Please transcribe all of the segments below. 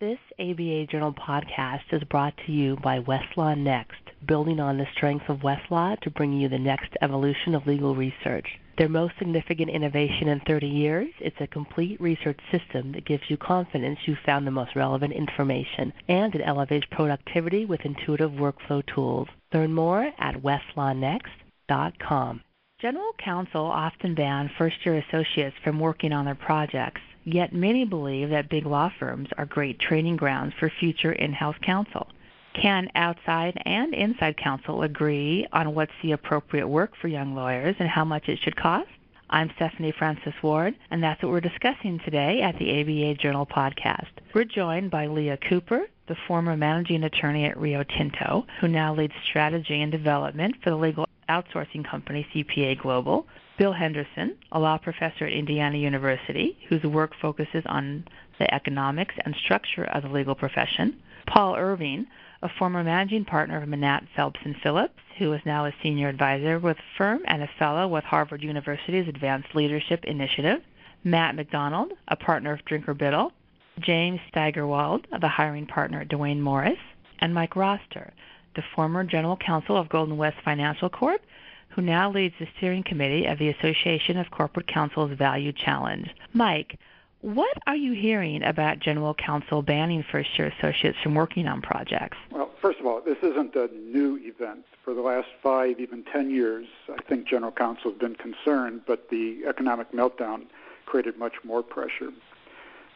This ABA Journal podcast is brought to you by Westlaw Next, building on the strength of Westlaw to bring you the next evolution of legal research. Their most significant innovation in 30 years, it's a complete research system that gives you confidence you found the most relevant information, and it elevates productivity with intuitive workflow tools. Learn more at westlawnext.com. General counsel often ban first-year associates from working on their projects. Yet many believe that big law firms are great training grounds for future in-house counsel. Can outside and inside counsel agree on what's the appropriate work for young lawyers and how much it should cost? I'm Stephanie Francis Ward, and that's what we're discussing today at the ABA Journal podcast. We're joined by Leah Cooper, the former managing attorney at Rio Tinto, who now leads strategy and development for the legal outsourcing company CPA Global, Bill Henderson, a law professor at Indiana University, whose work focuses on the economics and structure of the legal profession, Paul Irving, a former managing partner of Manatt Phelps and Phillips, who is now a senior advisor with the firm and a fellow with Harvard University's Advanced Leadership Initiative, Matt McDonald, a partner of Drinker Biddle, James Steigerwald, the hiring partner at Duane Morris, and Mike Roster, the former general counsel of Golden West Financial Corp who now leads the steering committee of the Association of Corporate Counsel's Value Challenge. Mike, what are you hearing about general counsel banning first year associates from working on projects? Well, first of all, this isn't a new event. For the last five, even ten years, I think general counsel have been concerned, but the economic meltdown created much more pressure.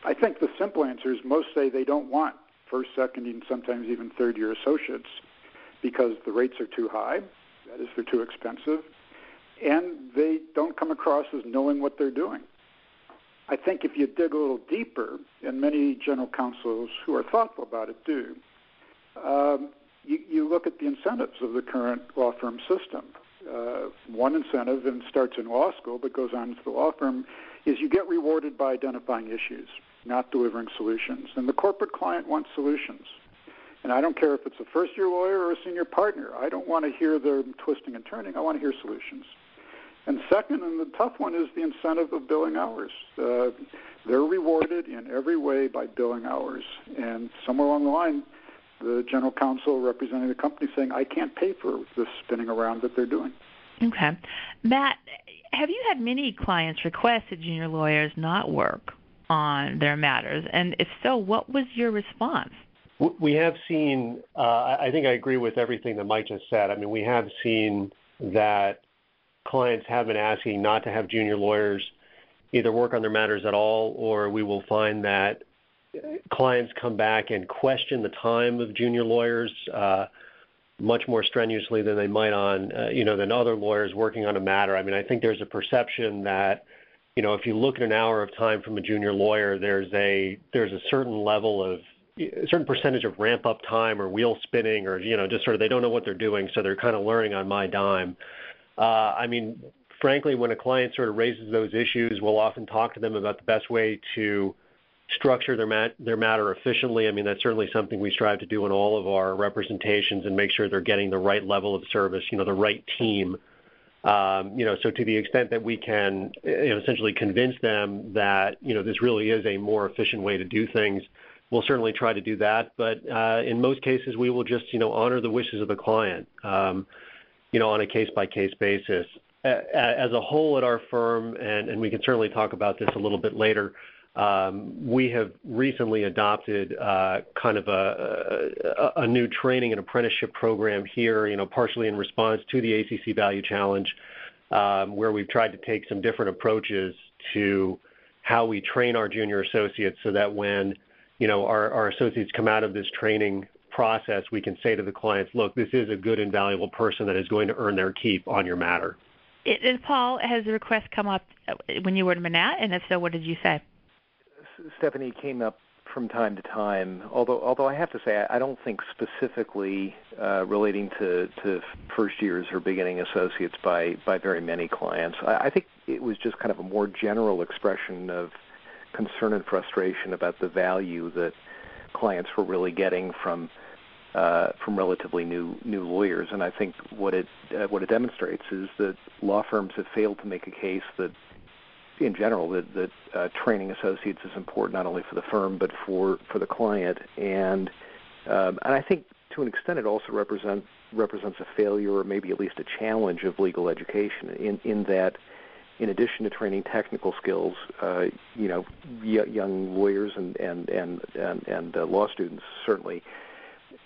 I think the simple answer is most say they don't want first, second, and sometimes even third year associates because the rates are too high that is, they're too expensive, and they don't come across as knowing what they're doing. I think if you dig a little deeper, and many general counsels who are thoughtful about it do, um, you, you look at the incentives of the current law firm system. Uh, one incentive, and starts in law school but goes on to the law firm, is you get rewarded by identifying issues, not delivering solutions. And the corporate client wants solutions. And I don't care if it's a first year lawyer or a senior partner. I don't want to hear them twisting and turning. I want to hear solutions. And second, and the tough one, is the incentive of billing hours. Uh, they're rewarded in every way by billing hours. And somewhere along the line, the general counsel representing the company saying, I can't pay for this spinning around that they're doing. Okay. Matt, have you had many clients request that junior lawyers not work on their matters? And if so, what was your response? We have seen, uh, I think I agree with everything that Mike just said. I mean, we have seen that clients have been asking not to have junior lawyers either work on their matters at all, or we will find that clients come back and question the time of junior lawyers uh, much more strenuously than they might on, uh, you know, than other lawyers working on a matter. I mean, I think there's a perception that, you know, if you look at an hour of time from a junior lawyer, there's a there's a certain level of a certain percentage of ramp up time or wheel spinning or you know just sort of they don't know what they're doing so they're kind of learning on my dime. Uh, i mean frankly when a client sort of raises those issues we'll often talk to them about the best way to structure their mat- their matter efficiently. I mean that's certainly something we strive to do in all of our representations and make sure they're getting the right level of service you know the right team. Um, you know, so to the extent that we can you know, essentially convince them that you know this really is a more efficient way to do things, we'll certainly try to do that. But uh, in most cases, we will just you know honor the wishes of the client, um, you know, on a case by case basis. As a whole at our firm, and, and we can certainly talk about this a little bit later. Um, we have recently adopted uh, kind of a, a, a, new training and apprenticeship program here, you know, partially in response to the ACC Value Challenge, um, where we've tried to take some different approaches to how we train our junior associates so that when you know, our, our associates come out of this training process, we can say to the clients, look, this is a good and valuable person that is going to earn their keep on your matter. It, Paul, has the request come up when you were at Manatt? And if so, what did you say? Stephanie came up from time to time. Although, although I have to say, I don't think specifically uh, relating to, to first years or beginning associates by by very many clients. I, I think it was just kind of a more general expression of concern and frustration about the value that clients were really getting from uh, from relatively new new lawyers. And I think what it uh, what it demonstrates is that law firms have failed to make a case that in general that, that uh, training associates is important not only for the firm but for for the client, and um, and I think to an extent it also represents represents a failure or maybe at least a challenge of legal education in in that in addition to training technical skills, uh, you know, young lawyers and and and and, and uh, law students certainly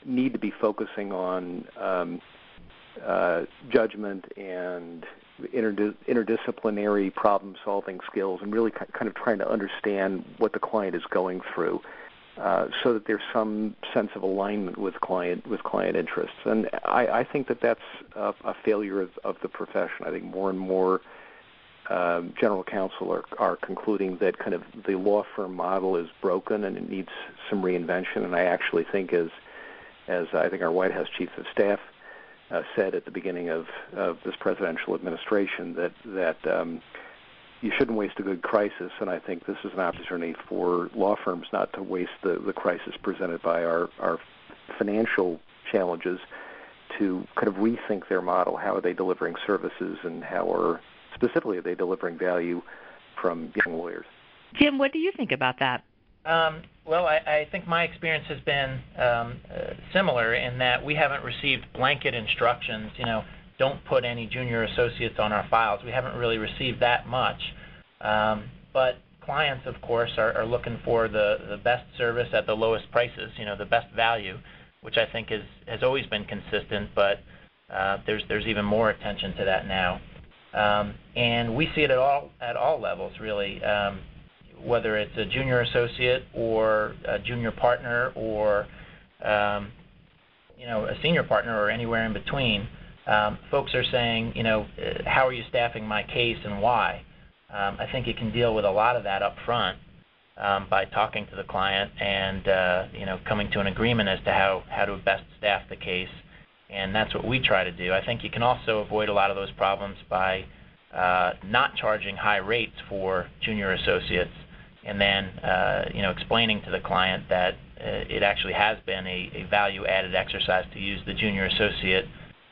need to be focusing on um, uh, judgment and interdis- interdisciplinary problem-solving skills, and really kind of trying to understand what the client is going through. Uh, so that there's some sense of alignment with client with client interests, and I, I think that that's a, a failure of, of the profession. I think more and more um, general counsel are, are concluding that kind of the law firm model is broken and it needs some reinvention. And I actually think, as as I think our White House chief of staff uh, said at the beginning of, of this presidential administration, that that um, you shouldn't waste a good crisis. And I think this is an opportunity for law firms not to waste the, the crisis presented by our, our financial challenges to kind of rethink their model. How are they delivering services, and how are specifically are they delivering value from young lawyers? Jim, what do you think about that? Um, well, I, I, think my experience has been um, uh, similar in that we haven't received blanket instructions. You know, don't put any junior associates on our files. We haven't really received that much. Um, but clients, of course, are, are looking for the, the best service at the lowest prices. You know, the best value, which I think is has always been consistent. But uh, there's there's even more attention to that now. Um, and we see it at all at all levels, really, um, whether it's a junior associate or a junior partner or um, you know a senior partner or anywhere in between. Um, folks are saying, you know, uh, how are you staffing my case and why? Um, I think you can deal with a lot of that up front um, by talking to the client and uh, you know coming to an agreement as to how how to best staff the case and that's what we try to do. I think you can also avoid a lot of those problems by uh, not charging high rates for junior associates, and then uh, you know explaining to the client that uh, it actually has been a, a value-added exercise to use the junior associate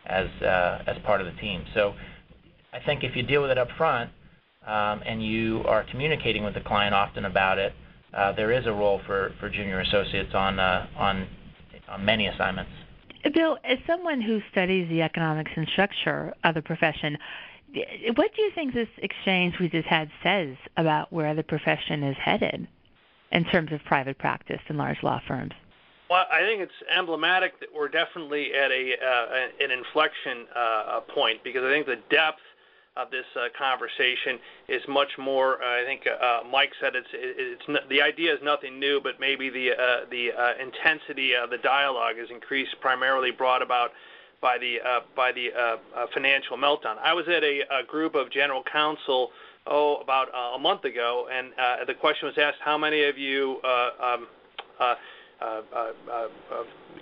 as uh, as part of the team. So I think if you deal with it up front um, and you are communicating with the client often about it, uh, there is a role for, for junior associates on uh, on on many assignments. Bill, as someone who studies the economics and structure of the profession, what do you think this exchange we just had says about where the profession is headed in terms of private practice and large law firms? Well, I think it's emblematic that we're definitely at a uh, an inflection uh, point because I think the depth of this uh, conversation is much more. Uh, I think uh, uh Mike said it's it's the idea is nothing new, but maybe the uh, the uh, intensity of the dialogue is increased, primarily brought about by the by the financial meltdown. I was at a, a group of general counsel oh about a month ago, and the question was asked, how many of you um,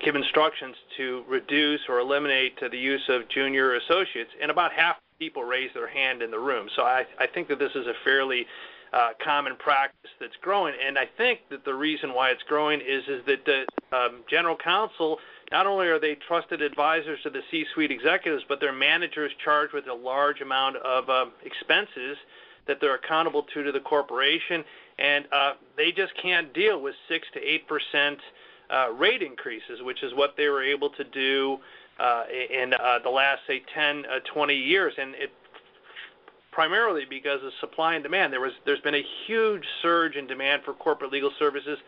give instructions to reduce or eliminate the use of junior associates, and about half people raise their hand in the room. So I, I think that this is a fairly uh, common practice that's growing, and I think that the reason why it's growing is is that the um, general counsel not only are they trusted advisors to the C-suite executives, but they're managers charged with a large amount of um, expenses that they're accountable to to the corporation, and uh, they just can't deal with six to eight percent uh, rate increases, which is what they were able to do in uh, the last, say, 10, uh, 20 years, and it primarily because of supply and demand. There was, there's been a huge surge in demand for corporate legal services,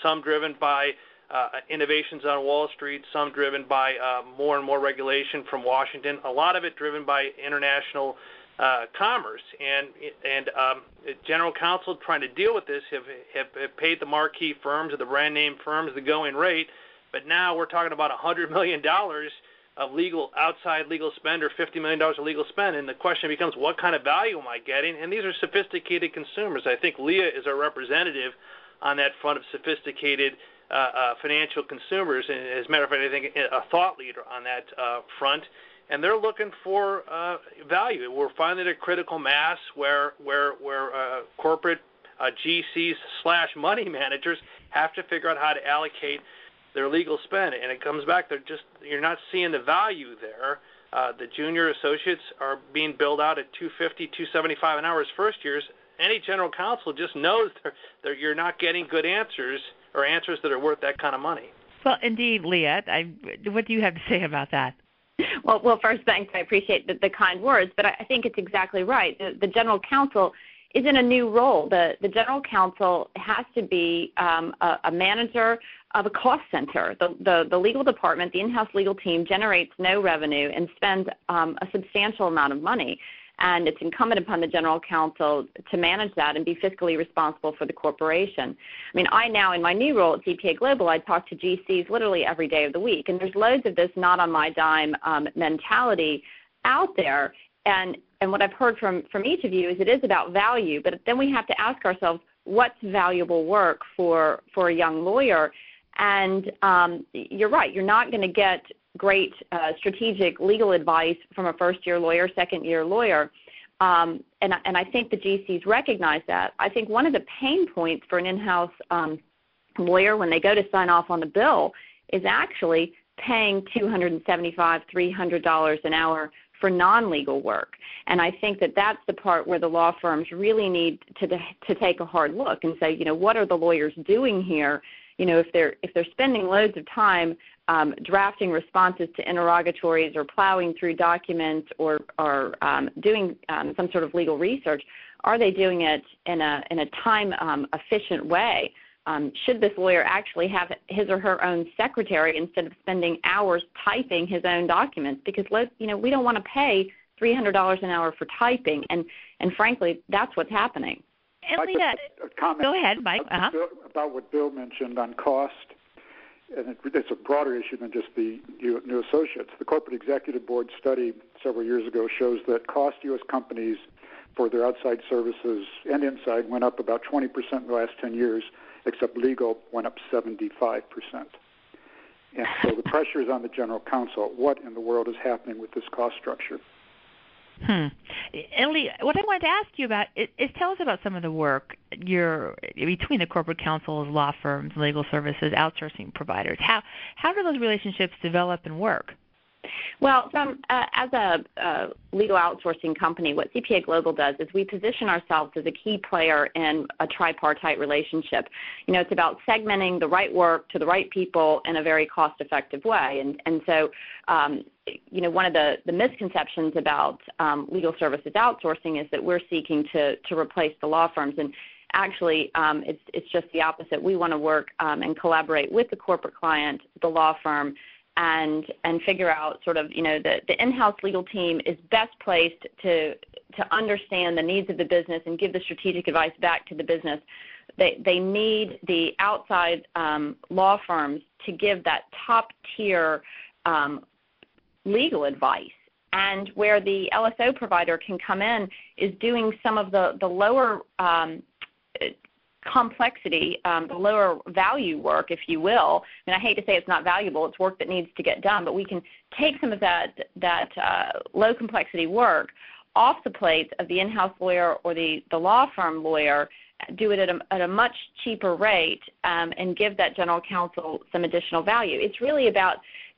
some driven by uh, innovations on Wall Street, some driven by uh, more and more regulation from Washington, a lot of it driven by international uh, commerce. And and um, general counsel trying to deal with this have, have have paid the marquee firms or the brand name firms the going rate, but now we're talking about a hundred million dollars of legal outside legal spend or $50 million of legal spend, and the question becomes, what kind of value am I getting? And these are sophisticated consumers. I think Leah is a representative on that front of sophisticated uh, uh, financial consumers, and as a matter of fact, I think a thought leader on that uh, front. And they're looking for uh, value. We're finding a critical mass where where where uh, corporate uh, GCs slash money managers have to figure out how to allocate their legal spend, and it comes back. They're just you're not seeing the value there. Uh, the junior associates are being billed out at 250, 275 an hour as first years, any general counsel just knows that you're not getting good answers or answers that are worth that kind of money. Well, indeed, Leah. I, what do you have to say about that? Well, well, first, thanks. I appreciate the, the kind words, but I, I think it's exactly right. The, the general counsel is in a new role. The the general counsel has to be um, a, a manager of a cost center. The, the, the legal department, the in-house legal team, generates no revenue and spends um, a substantial amount of money. And it's incumbent upon the general counsel to manage that and be fiscally responsible for the corporation. I mean, I now, in my new role at CPA Global, I talk to GCs literally every day of the week. And there's loads of this not on my dime um, mentality out there. And, and what I've heard from, from each of you is it is about value, but then we have to ask ourselves, what's valuable work for, for a young lawyer? And um, you're right, you're not going to get great uh, strategic legal advice from a first year lawyer, second year lawyer. Um, and, and I think the GCs recognize that. I think one of the pain points for an in house um, lawyer when they go to sign off on the bill is actually paying 275, $300 an hour for non-legal work. And I think that that's the part where the law firms really need to to take a hard look and say, you know, what are the lawyers doing here you know, if they're if they're spending loads of time um, drafting responses to interrogatories or plowing through documents or or um, doing um, some sort of legal research, are they doing it in a in a time um, efficient way? Um, should this lawyer actually have his or her own secretary instead of spending hours typing his own documents? Because you know we don't want to pay three hundred dollars an hour for typing, and and frankly, that's what's happening. Elena, go ahead, Mike. Uh-huh. About what Bill mentioned on cost, and it, it's a broader issue than just the new associates. The Corporate Executive Board study several years ago shows that cost U.S. companies for their outside services and inside went up about 20% in the last 10 years, except legal went up 75%. And so the pressure is on the general counsel. What in the world is happening with this cost structure? Hmm. Emily, what I wanted to ask you about is, is tell us about some of the work you're between the corporate counsels, law firms, legal services, outsourcing providers. How how do those relationships develop and work? Well, from, uh, as a uh, legal outsourcing company, what CPA Global does is we position ourselves as a key player in a tripartite relationship. You know, it's about segmenting the right work to the right people in a very cost-effective way. And, and so, um, you know, one of the, the misconceptions about um, legal services outsourcing is that we're seeking to, to replace the law firms. And actually um, it's, it's just the opposite. We want to work um, and collaborate with the corporate client, the law firm, and and figure out sort of you know the the in-house legal team is best placed to to understand the needs of the business and give the strategic advice back to the business. They they need the outside um, law firms to give that top tier um, legal advice. And where the LSO provider can come in is doing some of the the lower um, complexity, um, the lower value work, if you will. And I hate to say it's not valuable; it's work that needs to get done. But we can take some of that that uh, low complexity work off the plate of the in-house lawyer or the the law firm lawyer, do it at a, at a much cheaper rate, um, and give that general counsel some additional value. It's really about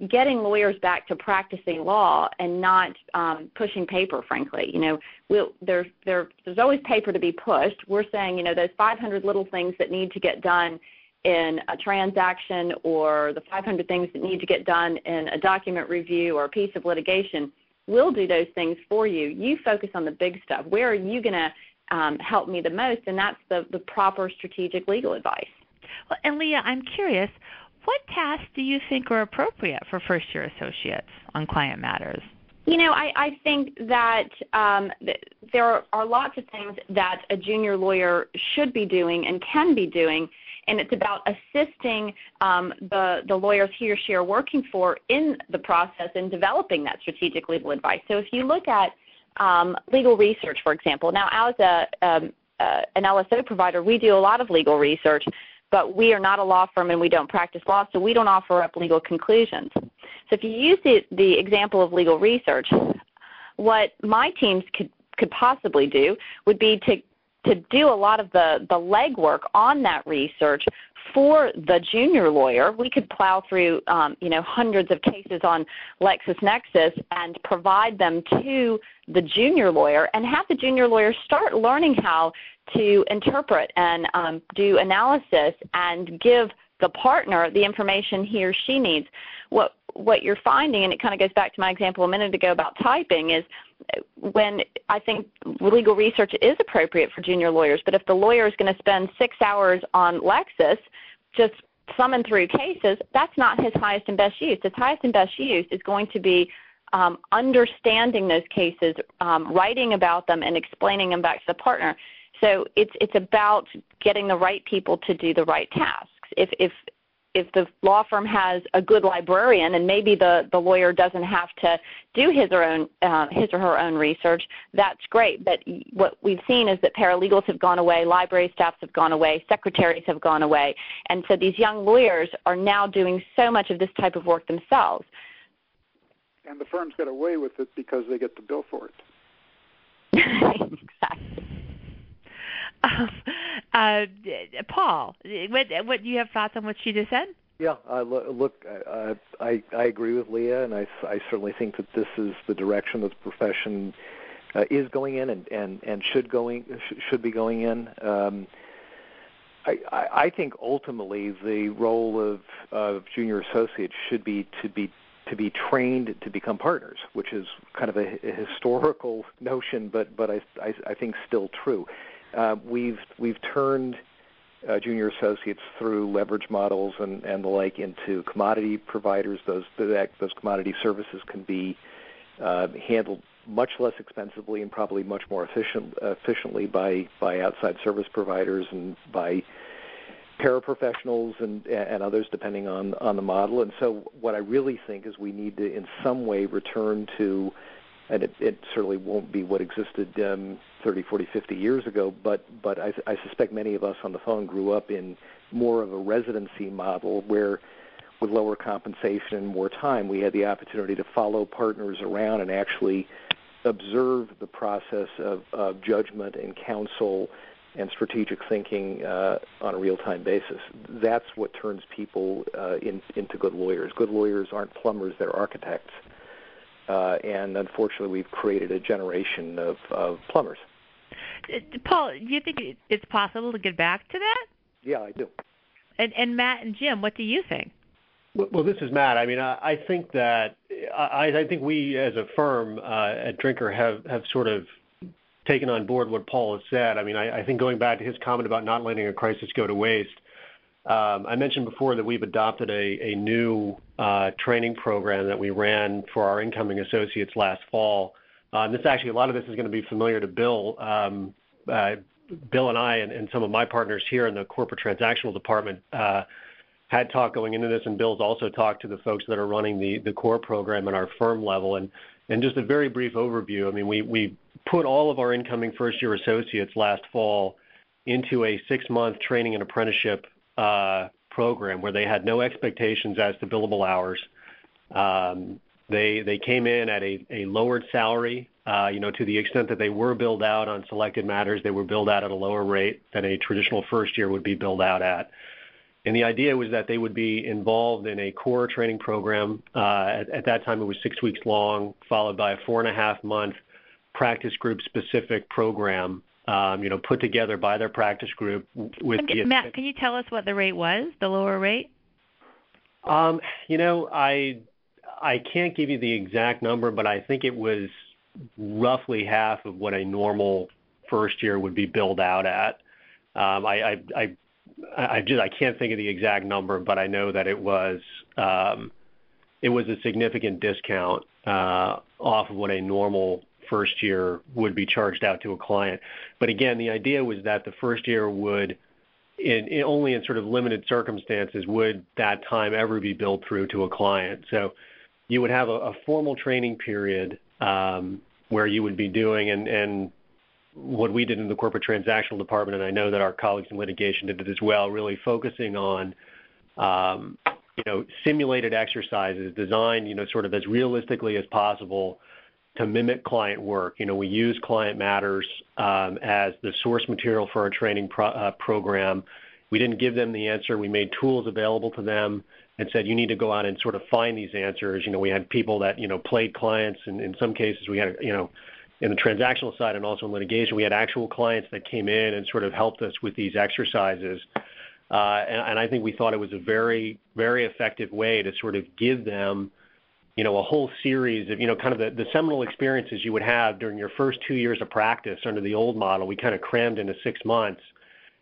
getting lawyers back to practicing law and not um, pushing paper. Frankly, you know, we'll, there, there, there's always paper to be pushed. We're saying, you know, those 500 little things that need to get done in a transaction or the 500 things that need to get done in a document review or a piece of litigation. We'll do those things for you. You focus on the big stuff. Where are you going to um, help me the most? And that's the, the proper strategic legal advice. Well, and Leah, I'm curious, what tasks do you think are appropriate for first year associates on client matters? You know, I, I think that um, th- there are lots of things that a junior lawyer should be doing and can be doing, and it's about assisting um, the, the lawyers he or she are working for in the process in developing that strategic legal advice. So if you look at um, legal research, for example, now as a, um, uh, an LSO provider, we do a lot of legal research but we are not a law firm and we don't practice law, so we don't offer up legal conclusions. So if you use the, the example of legal research, what my teams could, could possibly do would be to, to do a lot of the, the legwork on that research for the junior lawyer, we could plow through, um, you know, hundreds of cases on LexisNexis and provide them to the junior lawyer and have the junior lawyer start learning how to interpret and um, do analysis and give the partner the information he or she needs. What what you're finding, and it kind of goes back to my example a minute ago about typing, is when I think legal research is appropriate for junior lawyers, but if the lawyer is going to spend six hours on Lexis just summon through cases, that's not his highest and best use. His highest and best use is going to be um, understanding those cases, um, writing about them, and explaining them back to the partner. So it's it's about getting the right people to do the right tasks. If if if the law firm has a good librarian and maybe the, the lawyer doesn't have to do his or own uh, his or her own research, that's great. But what we've seen is that paralegals have gone away, library staffs have gone away, secretaries have gone away, and so these young lawyers are now doing so much of this type of work themselves. And the firms get away with it because they get to bill for it. exactly. Um, uh, Paul, what, what do you have thoughts on what she just said? Yeah, uh, look, uh, I I agree with Leah, and I, I certainly think that this is the direction that the profession uh, is going in, and and and should going should be going in. Um, I, I think ultimately the role of, of junior associates should be to be to be trained to become partners, which is kind of a, a historical notion, but but I, I I think still true. Uh, we've we've turned uh, junior associates through leverage models and, and the like into commodity providers. Those that, those commodity services can be uh, handled much less expensively and probably much more efficient, efficiently by by outside service providers and by paraprofessionals and and others depending on on the model. And so what I really think is we need to in some way return to and it, it certainly won't be what existed um, 30, 40, 50 years ago. But but I, I suspect many of us on the phone grew up in more of a residency model where, with lower compensation and more time, we had the opportunity to follow partners around and actually observe the process of, of judgment and counsel and strategic thinking uh, on a real-time basis. That's what turns people uh, in, into good lawyers. Good lawyers aren't plumbers; they're architects uh, and unfortunately, we've created a generation of, of plumbers. Paul, do you think it's possible to get back to that? Yeah, I do. And, and Matt and Jim, what do you think? Well, this is Matt. I mean, I, I think that I, I think we as a firm uh, at Drinker have have sort of taken on board what Paul has said. I mean, I, I think going back to his comment about not letting a crisis go to waste, I mentioned before that we've adopted a new uh, training program that we ran for our incoming associates last fall. Uh, this actually, a lot of this is gonna be familiar to Bill. Um, uh, Bill and I and some of my partners here in the corporate transactional department had talked going into this, and Bill's also talked to the folks that are running the core program at our firm level. And just a very brief overview, I mean, we put all of our incoming first-year associates last fall into a six-month training and apprenticeship program where they had no expectations as to billable hours. Um, they they came in at a, a lowered salary. Uh, you know, to the extent that they were billed out on selected matters, they were billed out at a lower rate than a traditional first year would be billed out at. And the idea was that they would be involved in a core training program. Uh, at, at that time, it was six weeks long, followed by a four and a half month practice group specific program you know, put together by their practice group with the Matt, can you tell us what the rate was, the lower rate? Um, you know, I I can't give you the exact number, but I think it was roughly half of what a normal first year would be billed out at. Um, I, I I I just I can't think of the exact number, but I know that it was um, it was a significant discount uh, off of what a normal first year would be charged out to a client. But again, the idea was that the first year would, in, in only in sort of limited circumstances, would that time ever be billed through to a client. So you would have a, a formal training period um, where you would be doing and, and what we did in the corporate transactional department, and I know that our colleagues in litigation did it as well, really focusing on um, you know simulated exercises designed you know sort of as realistically as possible to mimic client work. You know, we use client matters um, as the source material for our training uh, program. We didn't give them the answer. We made tools available to them and said, you need to go out and sort of find these answers. You know, we had people that, you know, played clients and in some cases we had, you know, in the transactional side and also in litigation. We had actual clients that came in and sort of helped us with these exercises. Uh, and, and I think we thought it was a very, very effective way to sort of give them, you know, a whole series of, you know, kind of the, the seminal experiences you would have during your first two years of practice under the old model. We kind of crammed into six months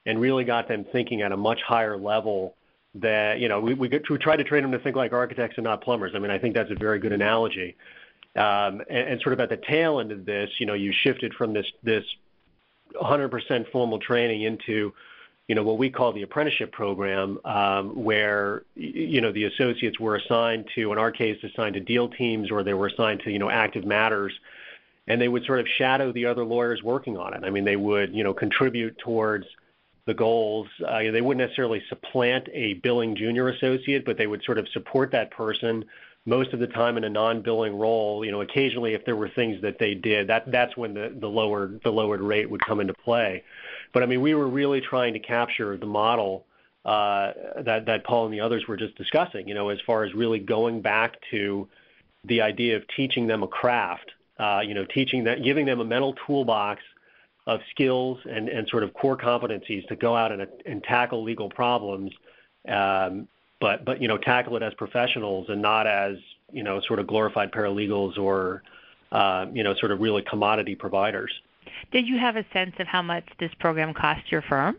and really got them thinking at a much higher level that, you know, we, we, we try to train them to think like architects and not plumbers. I mean, I think that's a very good analogy. Um, and, and sort of at the tail end of this, you know, you shifted from this, this 100% formal training into you know what we call the apprenticeship program, um, where you know the associates were assigned to, in our case, assigned to deal teams, or they were assigned to you know active matters, and they would sort of shadow the other lawyers working on it. I mean, they would you know contribute towards the goals. Uh, they wouldn't necessarily supplant a billing junior associate, but they would sort of support that person most of the time in a non-billing role. You know, occasionally if there were things that they did, that that's when the the lowered the lowered rate would come into play. But I mean, we were really trying to capture the model uh, that Paul and the others were just discussing. You know, as far as really going back to the idea of teaching them a craft. Uh, you know, giving them a mental toolbox of skills and, sort of core competencies to go out and, tackle legal problems, um, but but you know tackle it as professionals and not as you know sort of glorified paralegals or uh, you know sort of really commodity providers. Did you have a sense of how much this program cost your firm?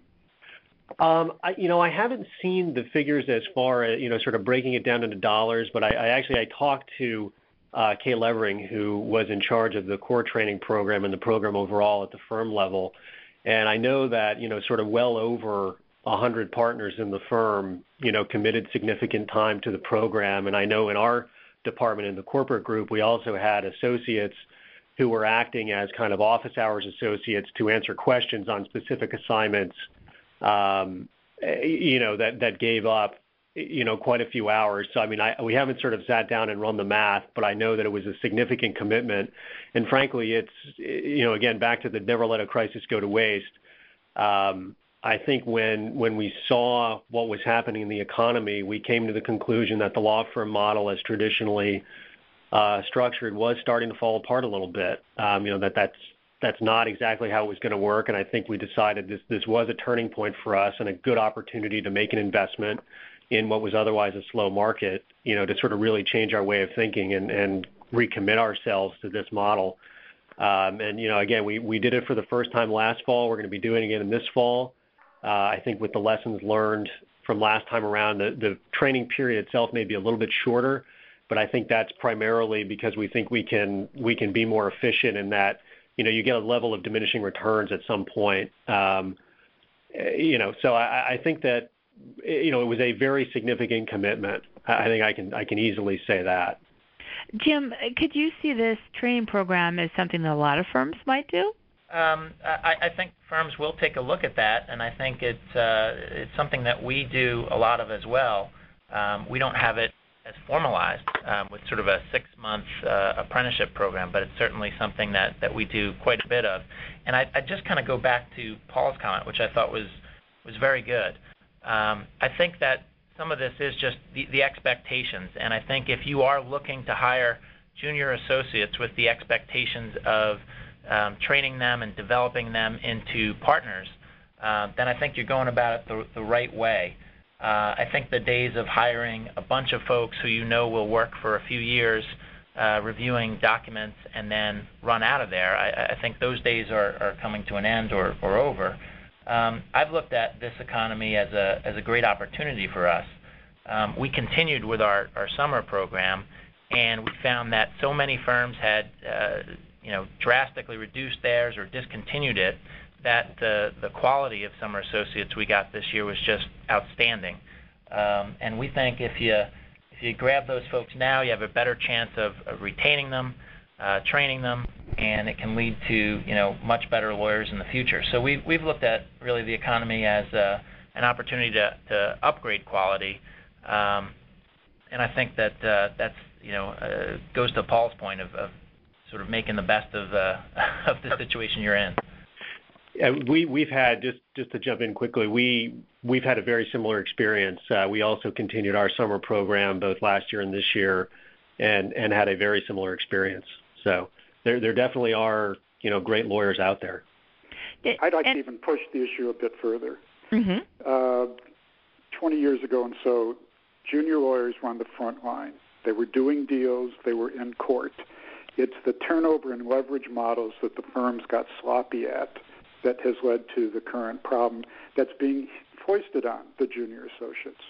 Um, I, you know, I haven't seen the figures as far as you know, sort of breaking it down into dollars. But I, I actually I talked to uh, Kay Levering, who was in charge of the core training program and the program overall at the firm level, and I know that you know, sort of well over 100 partners in the firm, you know, committed significant time to the program. And I know in our department in the corporate group, we also had associates who were acting as kind of office hours associates to answer questions on specific assignments, um, you know, that, that gave up, you know, quite a few hours. So, I mean, I, we haven't sort of sat down and run the math, but I know that it was a significant commitment. And frankly, it's, you know, again, back to the never let a crisis go to waste. Um, I think when when we saw what was happening in the economy, we came to the conclusion that the law firm model, as traditionally structured was starting to fall apart a little bit. Um, you know that that's that's not exactly how it was going to work, and I think we decided this this was a turning point for us and a good opportunity to make an investment in what was otherwise a slow market. You know, to sort of really change our way of thinking and and recommit ourselves to this model. Um, and you know, again, we we did it for the first time last fall. We're going to be doing it again in this fall. Uh, I think with the lessons learned from last time around, the, the training period itself may be a little bit shorter, but I think that's primarily because we think we can we can be more efficient in that, you know, you get a level of diminishing returns at some point. Um, you know, so I, I think that you know it was a very significant commitment. I think I can I can easily say that. Jim, could you see this training program as something that a lot of firms might do? Um, I, I think firms will take a look at that, and I think it's uh, it's something that we do a lot of as well. Um, we don't have it as formalized um, with sort of a six-month uh, apprenticeship program, but it's certainly something that, that we do quite a bit of. And I, I just kind of go back to Paul's comment, which I thought was was very good. Um, I think that some of this is just the, the expectations, and I think if you are looking to hire junior associates with the expectations of um, training them and developing them into partners, uh, then I think you're going about it the, the right way. Uh, I think the days of hiring a bunch of folks who you know will work for a few years uh, reviewing documents and then run out of there, I, I think those days are, are coming to an end or, or over. Um, I've looked at this economy as a, as a great opportunity for us. Um, we continued with our, our summer program, and we found that so many firms had uh, you know, drastically reduced theirs or discontinued it that the the quality of summer associates we got this year was just outstanding. Um, and we think if you if you grab those folks now, you have a better chance of, of retaining them, uh, training them, and it can lead to you know much better lawyers in the future. So we we've looked at really the economy as uh, an opportunity to, to upgrade quality, um, and I think that uh, that's you know uh, goes to Paul's point of, of sort of making the best of uh, of the situation you're in. We've had, just to jump in quickly, we've had a very similar experience. Uh, we also continued our summer program both last year and this year and had a very similar experience. So there there definitely are you know great lawyers out there. I'd like to even push the issue a bit further. Mm-hmm. Uh, 20 years ago and so, junior lawyers were on the front line. They were doing deals, they were in court. It's the turnover and leverage models that the firms got sloppy at that has led to the current problem that's being foisted on the junior associates.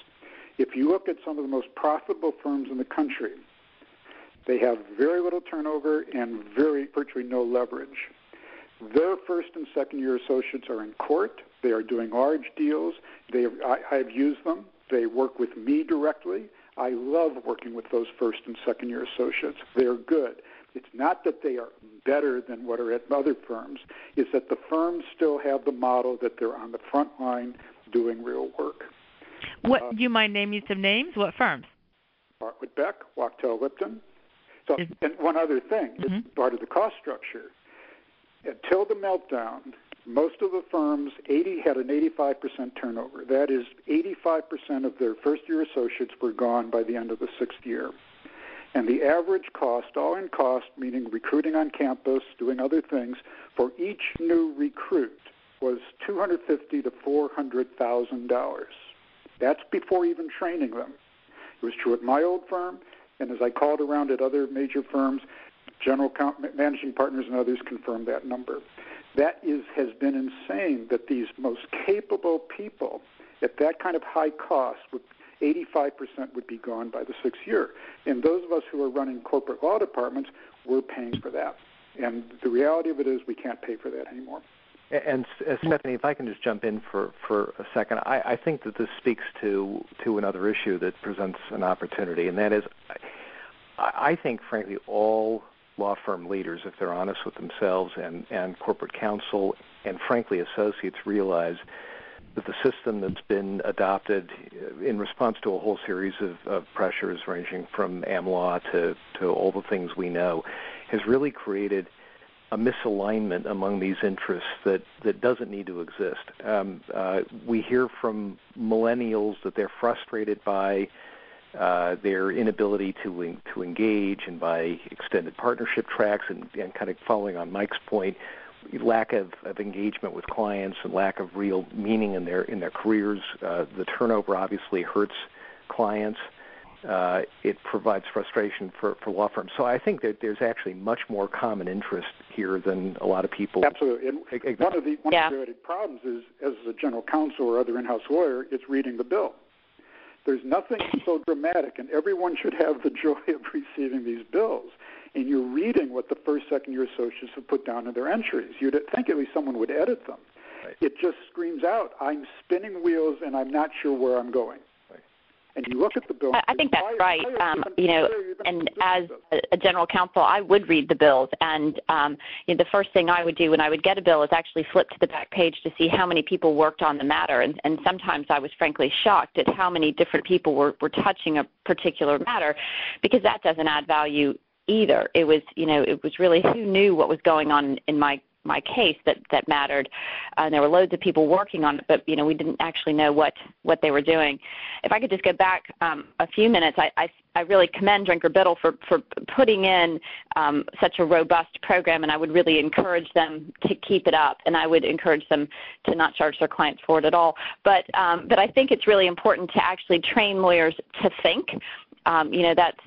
If you look at some of the most profitable firms in the country, they have very little turnover and very virtually no leverage. Their first and second year associates are in court. They are doing large deals. They, I, I've used them. They work with me directly. I love working with those first and second year associates. They're good. It's not that they are better than what are at other firms. It's that the firms still have the model that they're on the front line doing real work. What uh, do you mind naming some names? What firms? Bartlit Beck, Wachtell Lipton. So, Is, and one other thing, mm-hmm. it's part of the cost structure. Until the meltdown, most of the firms 80 had an 85% turnover. That is, 85% of their first year associates were gone by the end of the sixth year. And the average cost, all in cost, meaning recruiting on campus, doing other things, for each new recruit was 250 to 400 thousand dollars. That's before even training them. It was true at my old firm, and as I called around at other major firms, general managing partners and others confirmed that number. That is has been insane that these most capable people at that kind of high cost would 85% would be gone by the sixth year. And those of us who are running corporate law departments, we're paying for that. And the reality of it is we can't pay for that anymore. And uh, Stephanie, if I can just jump in for, for a second, I, I think that this speaks to to another issue that presents an opportunity, and that is, I, I think, frankly, all law firm leaders, if they're honest with themselves and, and corporate counsel and frankly associates, realize the system that's been adopted in response to a whole series of, of pressures ranging from AmLaw to, to all the things we know has really created a misalignment among these interests that, that doesn't need to exist. Um, uh, we hear from millennials that they're frustrated by uh, their inability to to engage and by extended partnership tracks and, and kind of following on Mike's point, lack of, of engagement with clients and lack of real meaning in their in their careers. Uh, the turnover obviously hurts clients. Uh, it provides frustration for, for law firms. So I think that there's actually much more common interest here than a lot of people. Absolutely. And one of the one yeah. of the problems is, as a general counsel or other in-house lawyer, it's reading the bill. There's nothing so dramatic, and everyone should have the joy of receiving these bills and you're reading what the first, second year associates have put down in their entries. You'd think at least someone would edit them. Right. It just screams out, I'm spinning wheels and I'm not sure where I'm going. And you look at the bill. I think that's right. Um, you know, and as a general counsel, I would read the bills, and um, you know, the first thing I would do when I would get a bill is actually flip to the back page to see how many people worked on the matter. And, and sometimes I was frankly shocked at how many different people were, were touching a particular matter, because that doesn't add value either. It was, you know, it was really who knew what was going on in my my case that that mattered. Uh, and there were loads of people working on it, but you know, we didn't actually know what what they were doing. If I could just go back um, a few minutes, I, I I really commend Drinker Biddle for, for putting in um, such a robust program, and I would really encourage them to keep it up, and I would encourage them to not charge their clients for it at all. But um, but I think it's really important to actually train lawyers to think. Um, you know, that's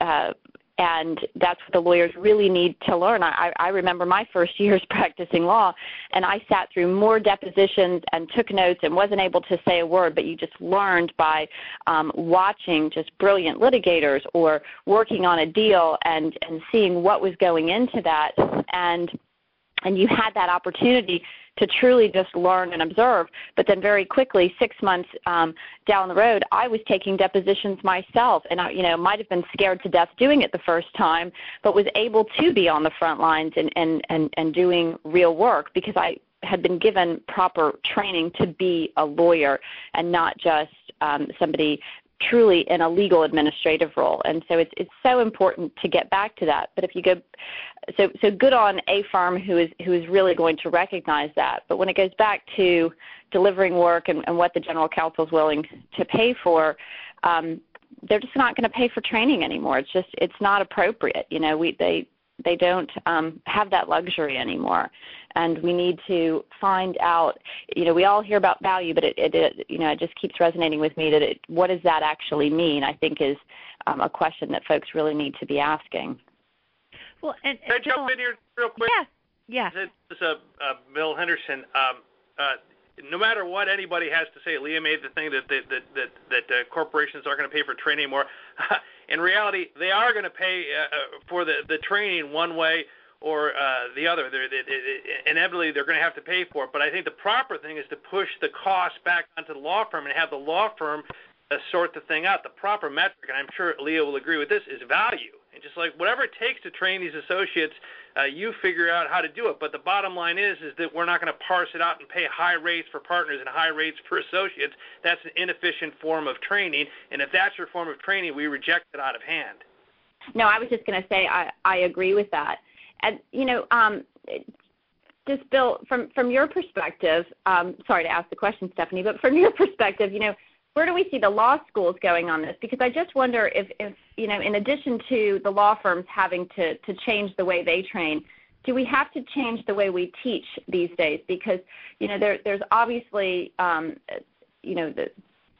uh, and that's what the lawyers really need to learn. I, I remember my first years practicing law, and I sat through more depositions and took notes and wasn't able to say a word, but you just learned by um, watching just brilliant litigators or working on a deal and, and seeing what was going into that. And and you had that opportunity to truly just learn and observe. But then very quickly, six months um, down the road, I was taking depositions myself, and I, you know, might have been scared to death doing it the first time, but was able to be on the front lines and and and, and doing real work because I had been given proper training to be a lawyer and not just um, somebody truly in a legal administrative role. And so it's it's so important to get back to that. But if you go so so good on a firm who is who is really going to recognize that. But when it goes back to delivering work and, and what the general counsel is willing to pay for, um, they're just not going to pay for training anymore. It's just it's not appropriate. You know, we they they don't um, have that luxury anymore. And we need to find out you know we all hear about value but it, it, it you know it just keeps resonating with me that it, what does that actually mean i think is um, a question that folks really need to be asking. Well and, can i jump in here real quick? Yeah yeah. This is uh, uh, bill henderson. Um, uh, no matter what anybody has to say, Leah made the thing that that that that, that uh, corporations aren't going to pay for training more. In reality, they are going to pay uh, uh, for the the training one way or uh, the other. They're, they, they, inevitably, they're going to have to pay for it. But I think the proper thing is to push the cost back onto the law firm and have the law firm uh, sort the thing out. The proper metric, and I'm sure Leah will agree with this, is value. And just like whatever it takes to train these associates, uh, you figure out how to do it. But the bottom line is, is that we're not going to parse it out and pay high rates for partners and high rates for associates. That's an inefficient form of training. And if that's your form of training, we reject it out of hand. No, I was just going to say I, I agree with that. And you know, um, just Bill, from from your perspective, um, sorry to ask the question, Stephanie, but from your perspective, you know, where do we see the law schools going on this? Because I just wonder if, if you know, in addition to the law firms having to, to change the way they train, do we have to change the way we teach these days? Because you know, there, there's obviously, um, you know, the,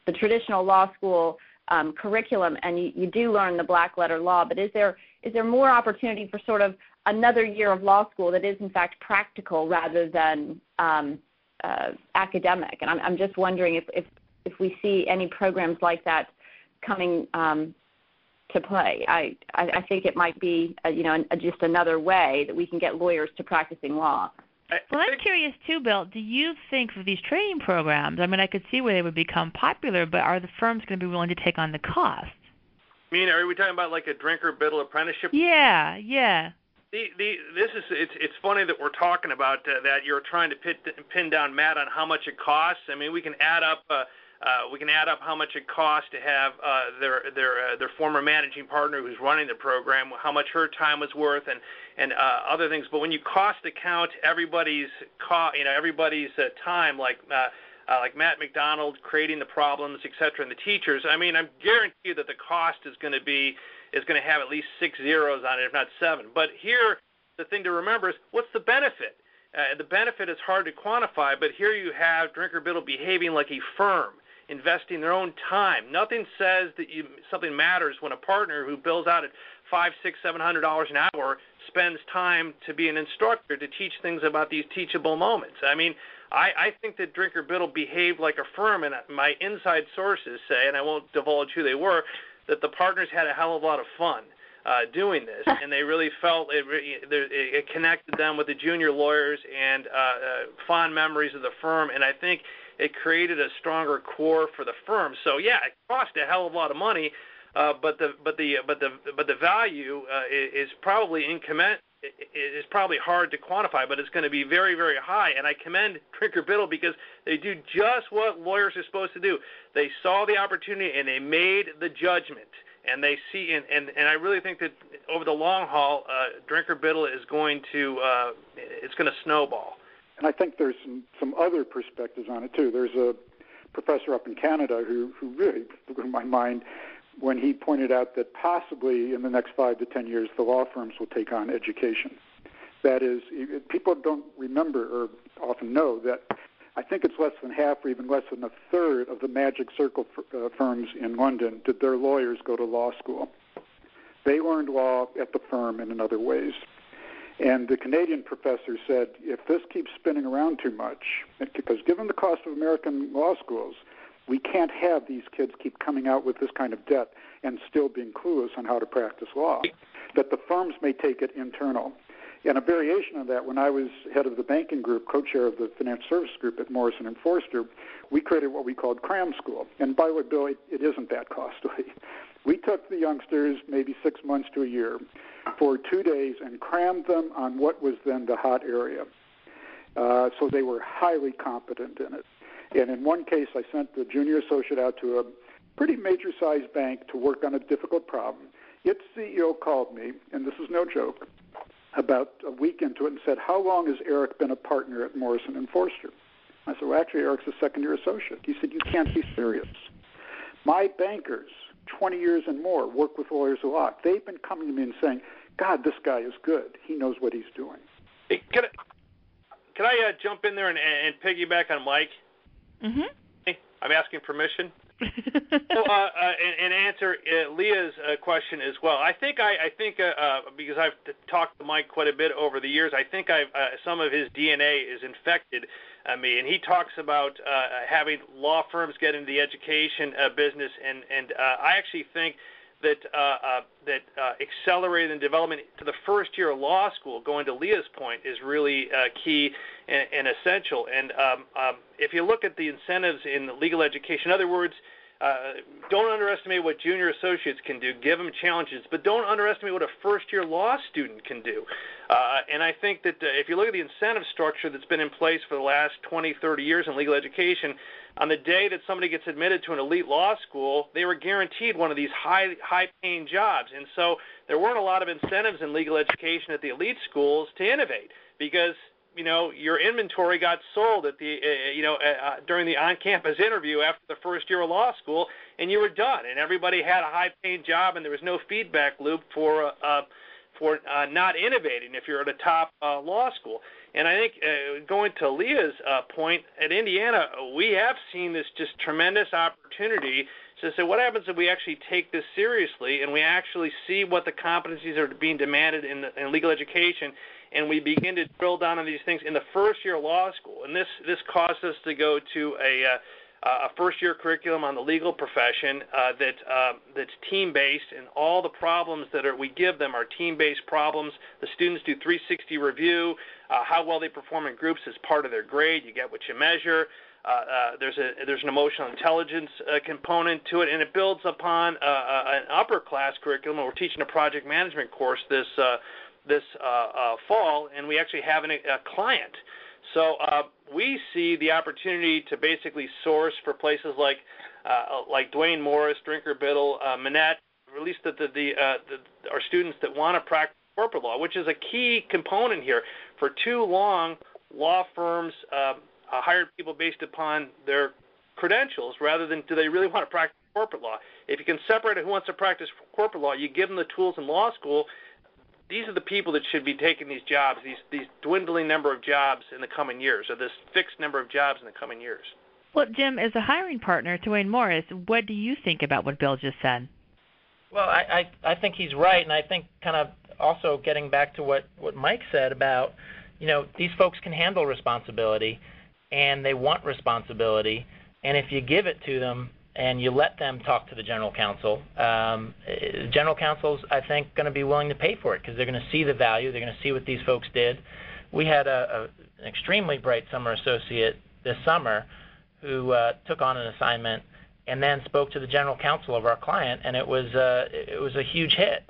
the traditional law school um, curriculum, and you, you do learn the black letter law. But is there is there more opportunity for sort of another year of law school that is in fact practical rather than um, uh, academic? And I'm, I'm just wondering if, if if we see any programs like that coming um, to play. I, I, I think it might be a, you know a, just another way that we can get lawyers to practicing law. Well, I'm curious too, Bill. Do you think for these training programs? I mean, I could see where they would become popular, but are the firms going to be willing to take on the cost? I mean, are we talking about like a Drinker Biddle apprenticeship? Yeah, yeah. The, the, this is it's it's funny that we're talking about uh, that you're trying to pin, pin down Matt on how much it costs. I mean, we can add up uh, uh, we can add up how much it costs to have uh, their their uh, their former managing partner who's running the program, how much her time was worth, and and uh, other things. But when you cost account everybody's co- you know everybody's uh, time, like uh, uh, like Matt McDonald creating the problems, et cetera, and the teachers. I mean, I'm guaranteed that the cost is going to be is going to have at least six zeros on it, if not seven. But here, the thing to remember is what's the benefit? Uh, the benefit is hard to quantify, but here you have Drinker Biddle behaving like a firm investing their own time. Nothing says that you, something matters when a partner who bills out at five, six, seven hundred dollars an hour spends time to be an instructor to teach things about these teachable moments. I mean, I, I think that Drinker Biddle behaved like a firm, and my inside sources say, and I won't divulge who they were, that the partners had a hell of a lot of fun. Uh, doing this, and they really felt it, it, it connected them with the junior lawyers and uh, uh, fond memories of the firm. And I think it created a stronger core for the firm. So yeah, it cost a hell of a lot of money, uh, but the but the but the but the value uh, is probably incomment is probably hard to quantify, but it's going to be very, very high. And I commend Drinker Biddle because they do just what lawyers are supposed to do. They saw the opportunity and they made the judgment. And they see, and, and, and I really think that over the long haul, uh, Drinker Biddle is going to, uh, it's going to snowball. And I think there's some, some other perspectives on it too. There's a professor up in Canada who, who really blew my mind when he pointed out that possibly in the next five to ten years the law firms will take on education. That is, people don't remember or often know that I think it's less than half or even less than a third of the Magic Circle uh, firms in London did their lawyers go to law school. They learned law at the firm and in other ways. And the Canadian professor said, if this keeps spinning around too much, because given the cost of American law schools, we can't have these kids keep coming out with this kind of debt and still being clueless on how to practice law. That the firms may take it internal. And a variation of that, when I was head of the banking group, co-chair of the financial service group at Morrison and Foerster, we created what we called Cram School. And by the way, Bill, it, it isn't that costly. We took the youngsters maybe six months to a year for two days and crammed them on what was then the hot area. Uh, so they were highly competent in it. And in one case, I sent the junior associate out to a pretty major sized bank to work on a difficult problem. Its CEO called me, and this is no joke, about a week into it and said, How long has Eric been a partner at Morrison and Foerster? I said, Well, actually, Eric's a second year associate. He said, You can't be serious. My bankers 20 years and more, work with lawyers a lot. They've been coming to me and saying, God, this guy is good. He knows what he's doing. Hey, can I, can I uh, jump in there and, and piggyback on Mike? Mm-hmm. I'm asking permission. So, uh, uh, and, and answer uh, Leah's uh, question as well. I think I, I think uh, uh, because I've talked to Mike quite a bit over the years, I think I've uh, some of his DNA is infected uh, me, and he talks about uh, having law firms get into the education uh, business, and and uh, I actually think that uh, uh, that uh, accelerating development to the first year of law school, going to Leah's point, is really uh, key and, and essential. And um, um, if you look at the incentives in legal education, in other words, uh, don't underestimate what junior associates can do. Give them challenges, but don't underestimate what a first-year law student can do. Uh, and I think that uh, if you look at the incentive structure that's been in place for the last 20, 30 years in legal education, on the day that somebody gets admitted to an elite law school, they were guaranteed one of these high, high-paying jobs. And so there weren't a lot of incentives in legal education at the elite schools to innovate because you know your inventory got sold at the uh, you know uh, uh, during the on-campus interview after the first year of law school, and you were done, and everybody had a high-paying job, and there was no feedback loop for uh, uh, for uh, not innovating if you're at a top uh, law school. And I think uh, going to Leah's uh, point at Indiana, we have seen this just tremendous opportunity to say what happens if we actually take this seriously and we actually see what the competencies are being demanded in, the, in legal education and we begin to drill down on these things in the first year of law school. And this this caused us to go to a uh, a first year curriculum on the legal profession uh, that uh, that's team based, and all the problems that are we give them are team based problems. The students do 360 review. Uh, how well they perform in groups is part of their grade. You get what you measure. Uh, uh, there's a there's an emotional intelligence component to it, and it builds upon an upper class curriculum. We're teaching a project management course this this uh, uh, fall, and we actually have an, a client. So uh, we see the opportunity to basically source for places like uh, like Duane Morris, Drinker Biddle, uh, Manette, at least the, the, the, uh, the our students that want to practice corporate law, which is a key component here. For too long, law firms uh, hired people based upon their credentials rather than do they really want to practice corporate law. If you can separate who wants to practice corporate law, you give them the tools in law school, these are the people that should be taking these jobs, these these dwindling number of jobs in the coming years, or this fixed number of jobs in the coming years. Well, Jim, as a hiring partner to Duane Morris, what do you think about what Bill just said? Well, I, I I think he's right, and I think kind of also getting back to what what Mike said about, you know, these folks can handle responsibility, and they want responsibility, and if you give it to them, and you let them talk to the general counsel. Um, general counsel's, I think, going to be willing to pay for it because they're going to see the value. They're going to see what these folks did. We had a, a, an extremely bright summer associate this summer who uh, took on an assignment and then spoke to the general counsel of our client, and it was uh, it was a huge hit.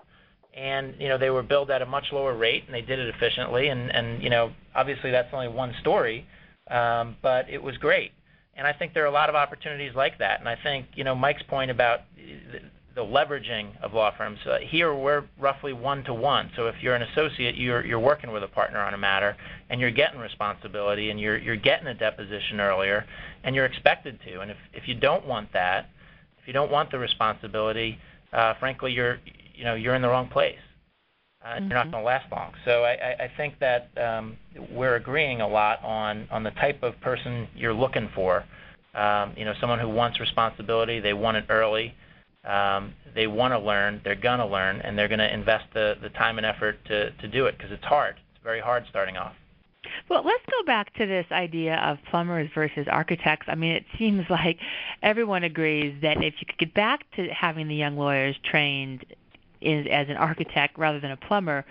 And you know they were billed at a much lower rate, and they did it efficiently. And and you know obviously that's only one story, um, but it was great and I think there are a lot of opportunities like that. And I think you know Mike's point about the, leveraging of law firms. Uh, here we're roughly one to one. So if you're an associate, you're you're working with a partner on a matter, and you're getting responsibility, and you're you're getting a deposition earlier, and you're expected to. And if if you don't want that, if you don't want the responsibility, uh, frankly, you're you know you're in the wrong place uh, mm-hmm. you're not going to last long. So I, I think that um, we're agreeing a lot on on the type of person you're looking for. Um, you know, someone who wants responsibility, they want it early, um, they want to learn, they're going to learn, and they're going to invest the, the time and effort to, to do it because it's hard. It's very hard starting off. Well, let's go back to this idea of plumbers versus architects. I mean, it seems like everyone agrees that if you could get back to having the young lawyers trained is as an architect rather than a plumber,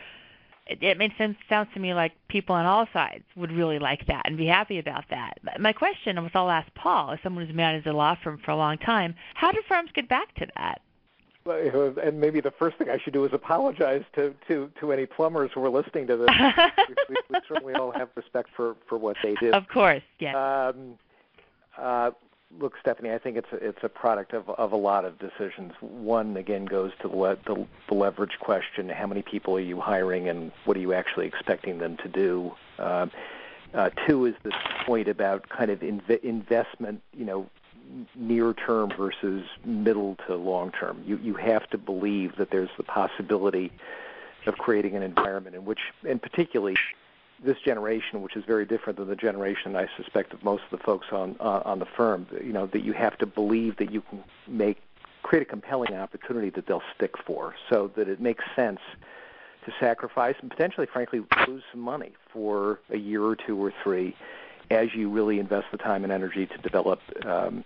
it, it makes sense. Sounds to me like people on all sides would really like that and be happy about that. My question, which I'll ask Paul, as someone who's managed a law firm for a long time, how do firms get back to that? and maybe the first thing I should do is apologize to to to any plumbers who are listening to this. we, we, we, certainly all have respect for for what they do. Of course, yes. Um, uh, look, Stephanie, I think it's a, it's a product of of a lot of decisions. One again goes to the, the, the leverage question: how many people are you hiring, and what are you actually expecting them to do? Uh, uh, two is this point about kind of inv- investment. You know, near term versus middle to long term. You you have to believe that there's the possibility of creating an environment in which, and particularly this generation, which is very different than the generation I suspect of most of the folks on uh, on the firm, you know, that you have to believe that you can make create a compelling opportunity that they'll stick for, so that it makes sense to sacrifice and potentially, frankly, lose some money for a year or two or three as you really invest the time and energy to develop um,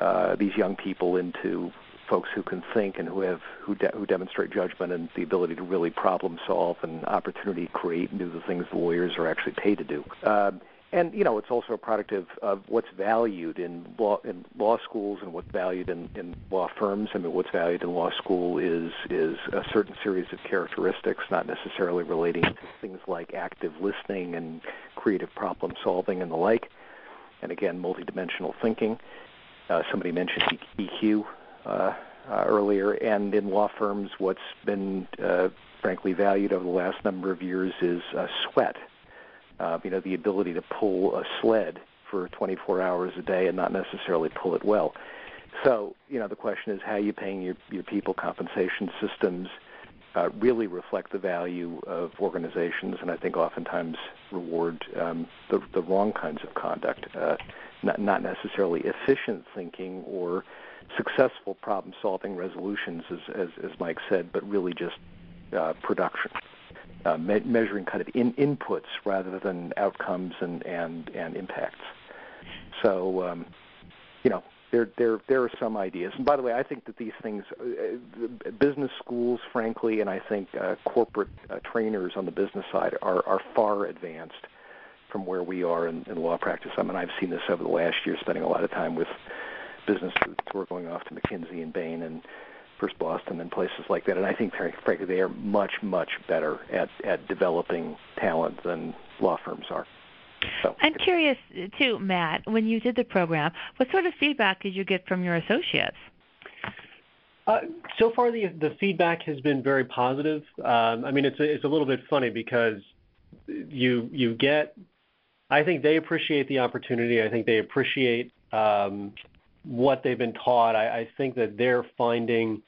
uh, these young people into folks who can think and who have who, de- who demonstrate judgment and the ability to really problem solve and opportunity create and do the things lawyers are actually paid to do. Um, and you know it's also a product of, of what's valued in law in law schools and what's valued in, in law firms. I mean, what's valued in law school is is a certain series of characteristics, not necessarily relating to things like active listening and creative problem solving and the like. And again, multidimensional thinking. Uh, somebody mentioned EQ uh, uh, earlier, and in law firms, what's been uh, frankly valued over the last number of years is uh, sweat uh, you know, the ability to pull a sled for 24 hours a day and not necessarily pull it well. So, you know, the question is how you paying your, your people compensation systems uh, really reflect the value of organizations, and I think oftentimes reward um, the, the wrong kinds of conduct, uh, not, not necessarily efficient thinking or successful problem-solving resolutions, as, as, as Mike said, but really just uh, production uh, me- measuring kind of in- inputs rather than outcomes and and and impacts. So, um, you know, there there there are some ideas. And by the way, I think that these things, uh, business schools, frankly, and I think uh, corporate uh, trainers on the business side are are far advanced from where we are in, in law practice. I mean, I've seen this over the last year, spending a lot of time with business students who are going off to McKinsey and Bain and First Boston and places like that. And I think, frankly, they are much, much better at, at developing talent than law firms are. So. I'm curious, too, Matt, when you did the program, what sort of feedback did you get from your associates? Uh, so far, the the feedback has been very positive. Um, I mean, it's a, it's a little bit funny because you you get. I think they appreciate the opportunity. I think they appreciate um, what they've been taught. I, I think that they're finding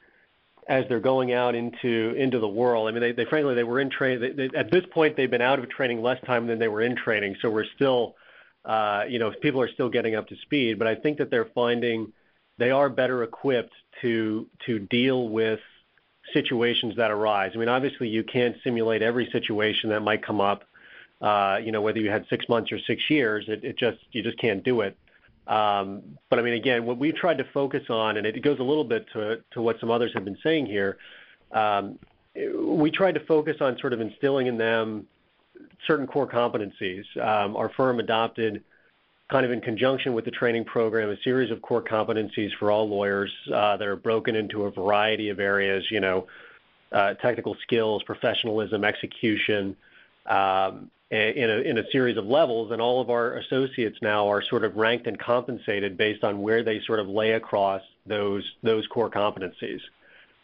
as they're going out into into the world. I mean, they, they frankly they were in training. They, they, at this point, they've been out of training less time than they were in training. So we're still, uh, you know, people are still getting up to speed. But I think that they're finding they are better equipped to to deal with situations that arise. I mean, obviously, you can't simulate every situation that might come up. Uh, you know, whether you had six months or six years, it, it just you just can't do it. I mean, again, what we tried to focus on, and it goes a little bit to, what some others have been saying here, um, we tried to focus on sort of instilling in them certain core competencies. Um, our firm adopted, kind of in conjunction with the training program, a series of core competencies for all lawyers uh, that are broken into a variety of areas, you know, uh, technical skills, professionalism, execution, um, in a, in a series of levels, and all of our associates now are sort of ranked and compensated based on where they sort of lay across those those core competencies.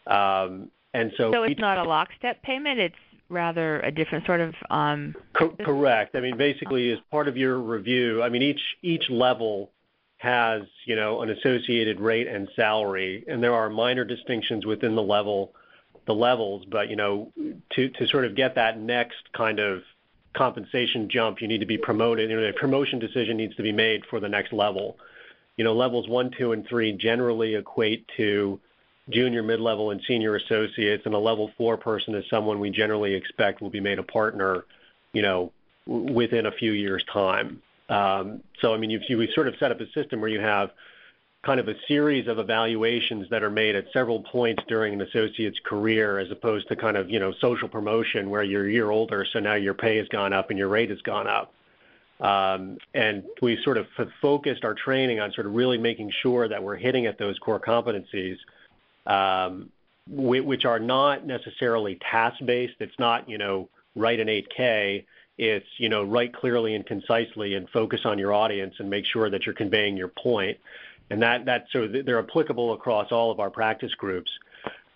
Um, and so, so it's not a lockstep payment; it's rather a different sort of. Um, co- correct. I mean, basically, as part of your review, I mean each each level has you know an associated rate and salary, and there are minor distinctions within the level the levels, but you know to to sort of get that next kind of compensation jump, you need to be promoted. You know, a promotion decision needs to be made for the next level. You know, levels one, two, and three generally equate to junior, mid-level, and senior associates, and a level four person is someone we generally expect will be made a partner, you know, within a few years' time. Um, so, I mean, you, you sort of set up a system where you have kind of a series of evaluations that are made at several points during an associate's career as opposed to kind of, you know, social promotion where you're a year older, so now your pay has gone up and your rate has gone up. Um, and we sort of focused our training on sort of really making sure that we're hitting at those core competencies, um, which are not necessarily task-based. It's not, you know, write an 8K. It's, you know, write clearly and concisely and focus on your audience and make sure that you're conveying your point and that that so they're applicable across all of our practice groups.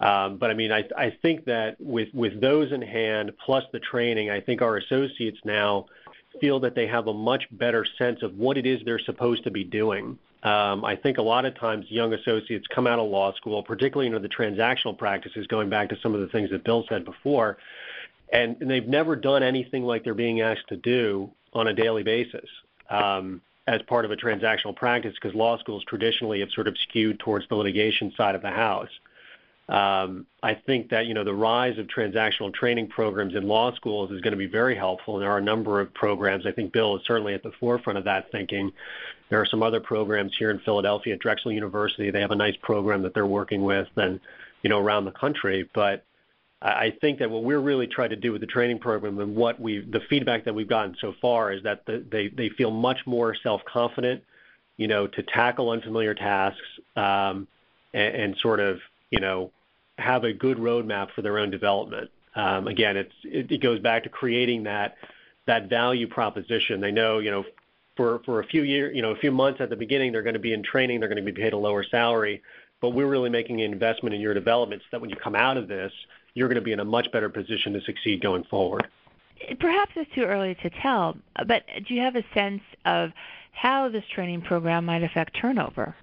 Um, but I mean, I, I think that with with those in hand, plus the training, I think our associates now feel that they have a much better sense of what it is they're supposed to be doing. Um, I think a lot of times young associates come out of law school, particularly into the transactional practices, going back to some of the things that Bill said before, and, and they've never done anything like they're being asked to do on a daily basis um, as part of a transactional practice because law schools traditionally have sort of skewed towards the litigation side of the house. Um, I think that you know the rise of transactional training programs in law schools is going to be very helpful, and there are a number of programs. I think Bill is certainly at the forefront of that thinking. There are some other programs here in Philadelphia at Drexel University. They have a nice program that they're working with, and you know around the country. But I think that what we're really trying to do with the training program and what we the feedback that we've gotten so far is that the, they they feel much more self confident, you know, to tackle unfamiliar tasks um, and, and sort of you know, have a good roadmap for their own development. Um, again, it's, it, it goes back to creating that that value proposition. They know, you know, for for a few years, you know, a few months at the beginning, they're going to be in training, they're going to be paid a lower salary, but we're really making an investment in your development so that when you come out of this, you're going to be in a much better position to succeed going forward. Perhaps it's too early to tell, but do you have a sense of how this training program might affect turnover?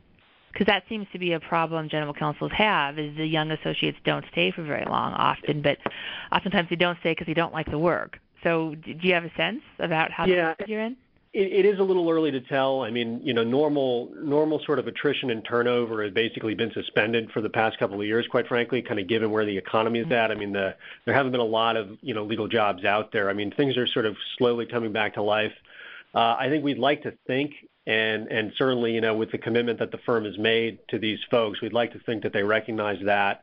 because that seems to be a problem general counsels have is the young associates don't stay for very long often but oftentimes they don't stay because they don't like the work so do you have a sense about how yeah, you're in it, is a little early to tell. I mean you know normal normal sort of attrition and turnover has basically been suspended for the past couple of years quite frankly kind of given where the economy is at. I mean the there haven't been a lot of you know legal jobs out there. I mean things are sort of slowly coming back to life. Uh, I think we'd like to think and and certainly, you know, with the commitment that the firm has made to these folks, we'd like to think that they recognize that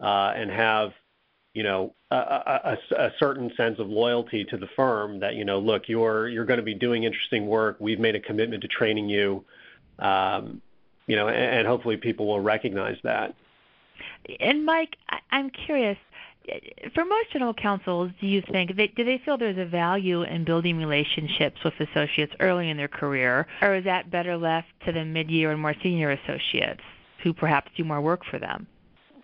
uh, and have, you know, a, certain sense of loyalty to the firm. That you know, look, you're to be doing interesting work. We've made a commitment to training you, um, you know, and, hopefully people will recognize that. And Mike, I'm curious for most general counsels, do you think do they feel there's a value in building relationships with associates early in their career, or is that better left to the mid-year and more senior associates who perhaps do more work for them?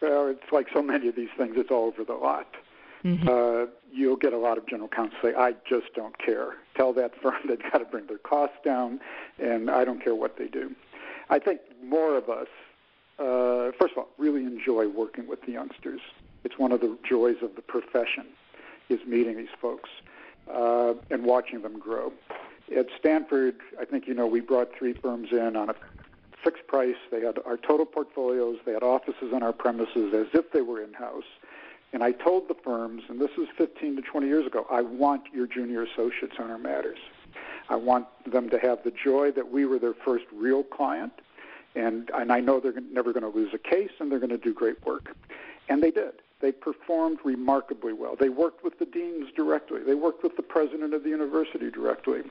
Well, it's like so many of these things; it's all over the lot. Mm-hmm. Uh, you'll get a lot of general counsel say, "I just don't care. Tell that firm they've got to bring their costs down, and I don't care what they do." I think more of us, uh, first of all, really enjoy working with the youngsters. It's one of the joys of the profession is meeting these folks uh, and watching them grow. At Stanford, I think you know we brought three firms in on a fixed price. They had our total portfolios. They had offices on our premises as if they were in house. And I told the firms, and this is 15 to 20 years ago, I want your junior associates on our matters. I want them to have the joy that we were their first real client, and and I know they're never going to lose a case, and they're going to do great work, and they did. They performed remarkably well. They worked with the deans directly. They worked with the president of the university directly.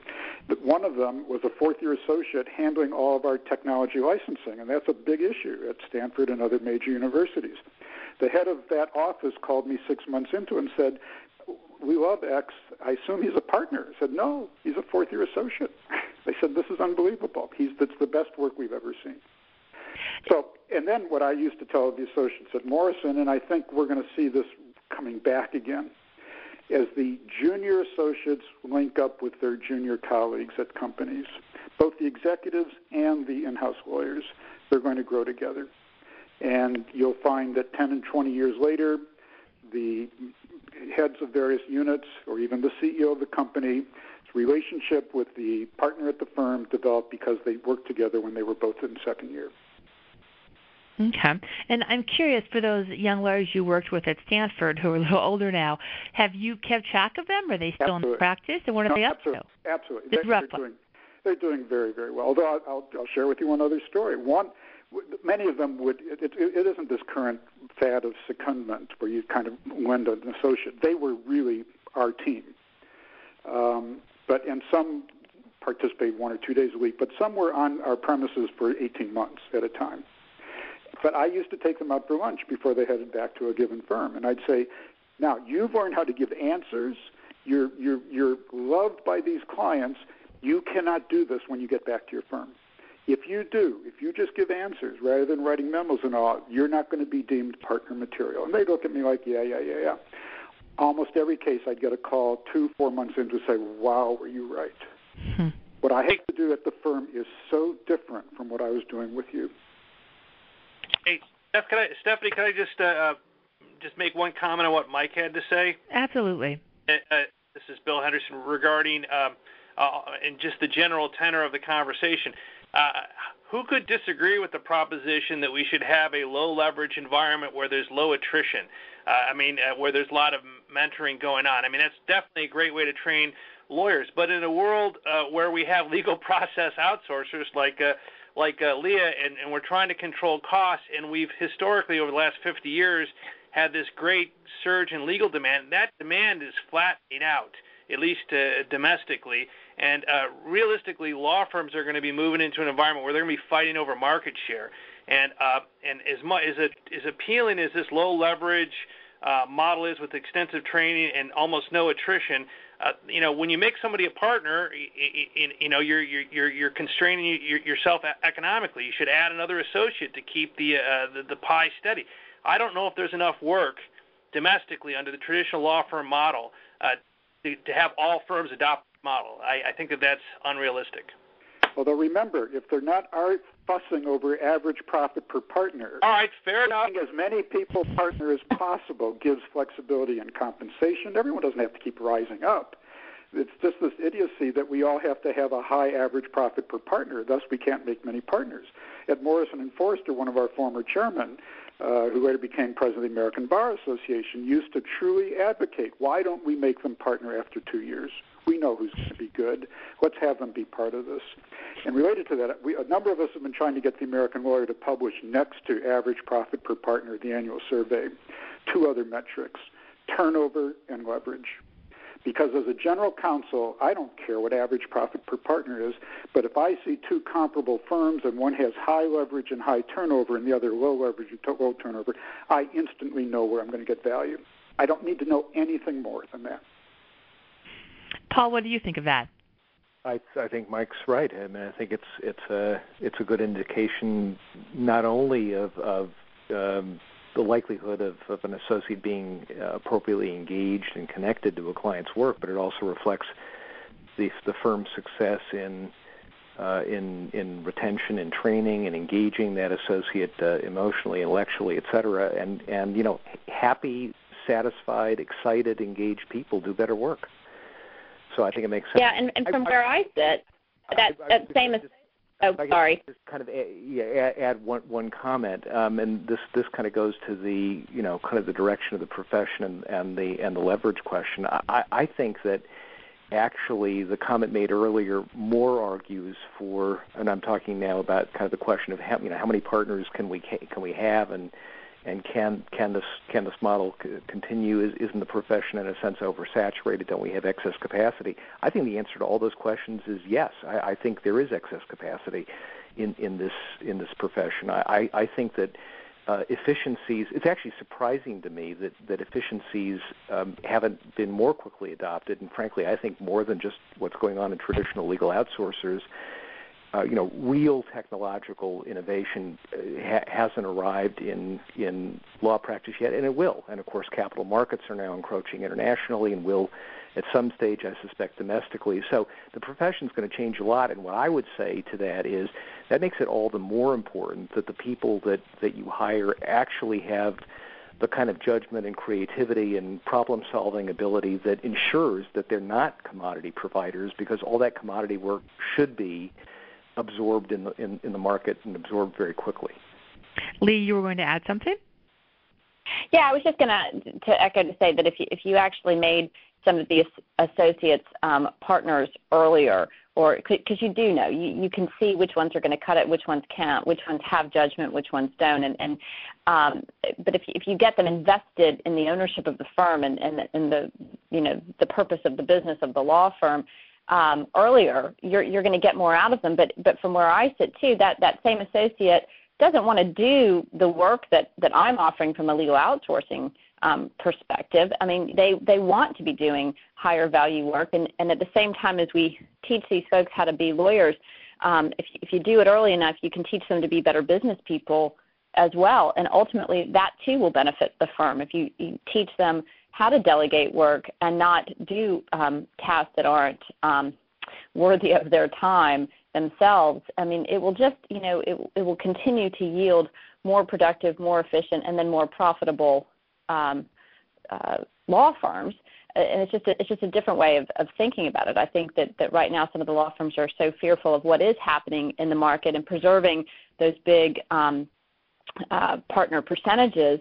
One of them was a fourth year associate handling all of our technology licensing, and that's a big issue at Stanford and other major universities. The head of that office called me six months into it and said, we love X. I assume he's a partner. I said, no, he's a fourth year associate. They said, this is unbelievable. He's, that's the best work we've ever seen. So, and then what I used to tell the associates at Morrison, and I think we're going to see this coming back again, as the junior associates link up with their junior colleagues at companies, both the executives and the in-house lawyers, they're going to grow together. And you'll find that 10 and 20 years later, the heads of various units or even the CEO of the company relationship with the partner at the firm developed because they worked together when they were both in second year. Okay. And I'm curious for those young lawyers you worked with at Stanford who are a little older now, have you kept track of them? Are they still absolutely. in practice? And what are no, they up absolutely. to? Absolutely. Just they're, they're doing, they're doing very, very well. Although I'll, I'll, I'll share with you one other story. One, many of them would, it, it, it isn't this current fad of secondment where you kind of lend an associate. They were really our team. Um, but, and some participated one or two days a week, but some were on our premises for 18 months at a time. But I used to take them out for lunch before they headed back to a given firm, and I'd say, "Now you've learned how to give answers. You're you're you're loved by these clients. You cannot do this when you get back to your firm. If you do, if you just give answers rather than writing memos and all, you're not going to be deemed partner material." And they'd look at me like, "Yeah, yeah, yeah, yeah." Almost every case, I'd get a call two, four months in to say, "Wow, were you right?" Hmm. What I have to do at the firm is so different from what I was doing with you. Steph, can I, Stephanie, can I just uh, uh, just make one comment on what Mike had to say? Absolutely. Uh, uh this is Bill Henderson regarding um, uh, and just the general tenor of the conversation. Uh, who could disagree with the proposition that we should have a low leverage environment where there's low attrition? Uh, I mean, uh, where there's a lot of mentoring going on. I mean, that's definitely a great way to train lawyers. But in a world uh, where we have legal process outsourcers like uh, like uh, Leah, and, and we're trying to control costs, and we've historically over the last 50 years had this great surge in legal demand. That demand is flattening out, at least uh, domestically. And uh, realistically, law firms are going to be moving into an environment where they're going to be fighting over market share. And uh, and as much as, it is appealing as this low leverage uh, model is with extensive training and almost no attrition, uh, you know, when you make somebody a partner, you, you know, you're you're you're constraining yourself economically. You should add another associate to keep the, uh, the the pie steady. I don't know if there's enough work domestically under the traditional law firm model uh, to, to have all firms adopt the model. I, I think that that's unrealistic. Although remember, if they're not fussing over average profit per partner, all right, fair enough. As many people partner as possible gives flexibility and compensation. Everyone doesn't have to keep rising up. It's just this idiocy that we all have to have a high average profit per partner. Thus, we can't make many partners. At Morrison and Foerster, one of our former chairmen, uh, who later became president of the American Bar Association, used to truly advocate why don't we make them partner after two years? We know who's going to be good. Let's have them be part of this. And related to that, we, a number of us have been trying to get the American lawyer to publish next to average profit per partner, the annual survey, two other metrics turnover and leverage. Because as a general counsel, I don't care what average profit per partner is, but if I see two comparable firms and one has high leverage and high turnover and the other low leverage and low turnover, I instantly know where I'm going to get value. I don't need to know anything more than that. Paul, what do you think of that? I, I think Mike's right. I mean, I think it's it's a it's a good indication not only of of um, the likelihood of, of an associate being uh, appropriately engaged and connected to a client's work, but it also reflects the the firm's success in uh, in in retention and training and engaging that associate uh, emotionally, intellectually, et cetera. And and you know, happy, satisfied, excited, engaged people do better work. So I think it makes sense. Yeah, and, and from I, where I, I sit, that I, that same as Oh, sorry. Just kind of add, yeah, add one one comment, um, and this this kind of goes to the you know kind of the direction of the profession and, and the and the leverage question. I, I think that actually the comment made earlier more argues for, and I'm talking now about kind of the question of how you know how many partners can we can we have and and can can this can this model c- continue? Is, isn't the profession in a sense oversaturated? Don't we have excess capacity? I think the answer to all those questions is yes. I, I think there is excess capacity in, in this in this profession. I, I, I think that uh, efficiencies. It's actually surprising to me that that efficiencies um, haven't been more quickly adopted, and frankly, I think more than just what's going on in traditional legal outsourcers uh, you know, real technological innovation uh, ha- hasn't arrived in in law practice yet, and it will. And of course, capital markets are now encroaching internationally, and will at some stage, I suspect, domestically. So the profession is going to change a lot. And what I would say to that is that makes it all the more important that the people that that you hire actually have the kind of judgment and creativity and problem solving ability that ensures that they're not commodity providers because all that commodity work should be absorbed in the in, in the market and absorbed very quickly. Lee, you were going to add something? Yeah, I was just going to to echo to say that if you if you actually made some of the associates um, partners earlier, or because you do know, you, you can see which ones are going to cut it, which ones can't, which ones have judgment, which ones don't, and, and um, but if you, if you get them invested in the ownership of the firm and and, and the you know the purpose of the business of the law firm, um, earlier, you're you're going to get more out of them. But but from where I sit too, that that same associate doesn't want to do the work that that I'm offering from a legal outsourcing um, perspective. I mean, they they want to be doing higher value work, and and at the same time as we teach these folks how to be lawyers, um, if if you do it early enough, you can teach them to be better business people as well, and ultimately that too will benefit the firm if you, you teach them how to delegate work and not do um, tasks that aren't um, worthy of their time themselves, I mean, it will just, you know, it, it will continue to yield more productive, more efficient, and then more profitable um, uh, law firms. And it's just a, it's just a different way of, of thinking about it. I think that, that right now some of the law firms are so fearful of what is happening in the market and preserving those big um, uh, partner percentages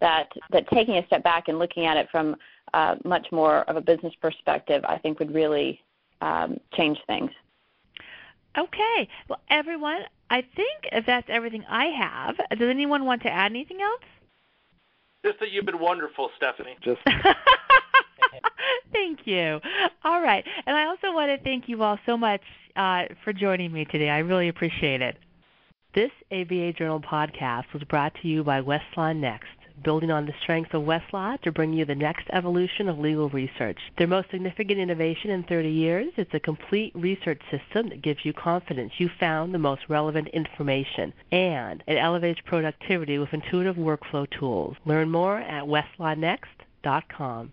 that that taking a step back and looking at it from uh, much more of a business perspective, I think would really um, change things. Okay. Well, everyone, I think if that's everything I have. Does anyone want to add anything else? Just that you've been wonderful, Stephanie. Just. thank you. All right. And I also want to thank you all so much uh, for joining me today. I really appreciate it. This ABA Journal podcast was brought to you by Westlaw Next building on the strength of Westlaw to bring you the next evolution of legal research. Their most significant innovation in 30 years is a complete research system that gives you confidence you found the most relevant information, and it elevates productivity with intuitive workflow tools. Learn more at westlawnext.com.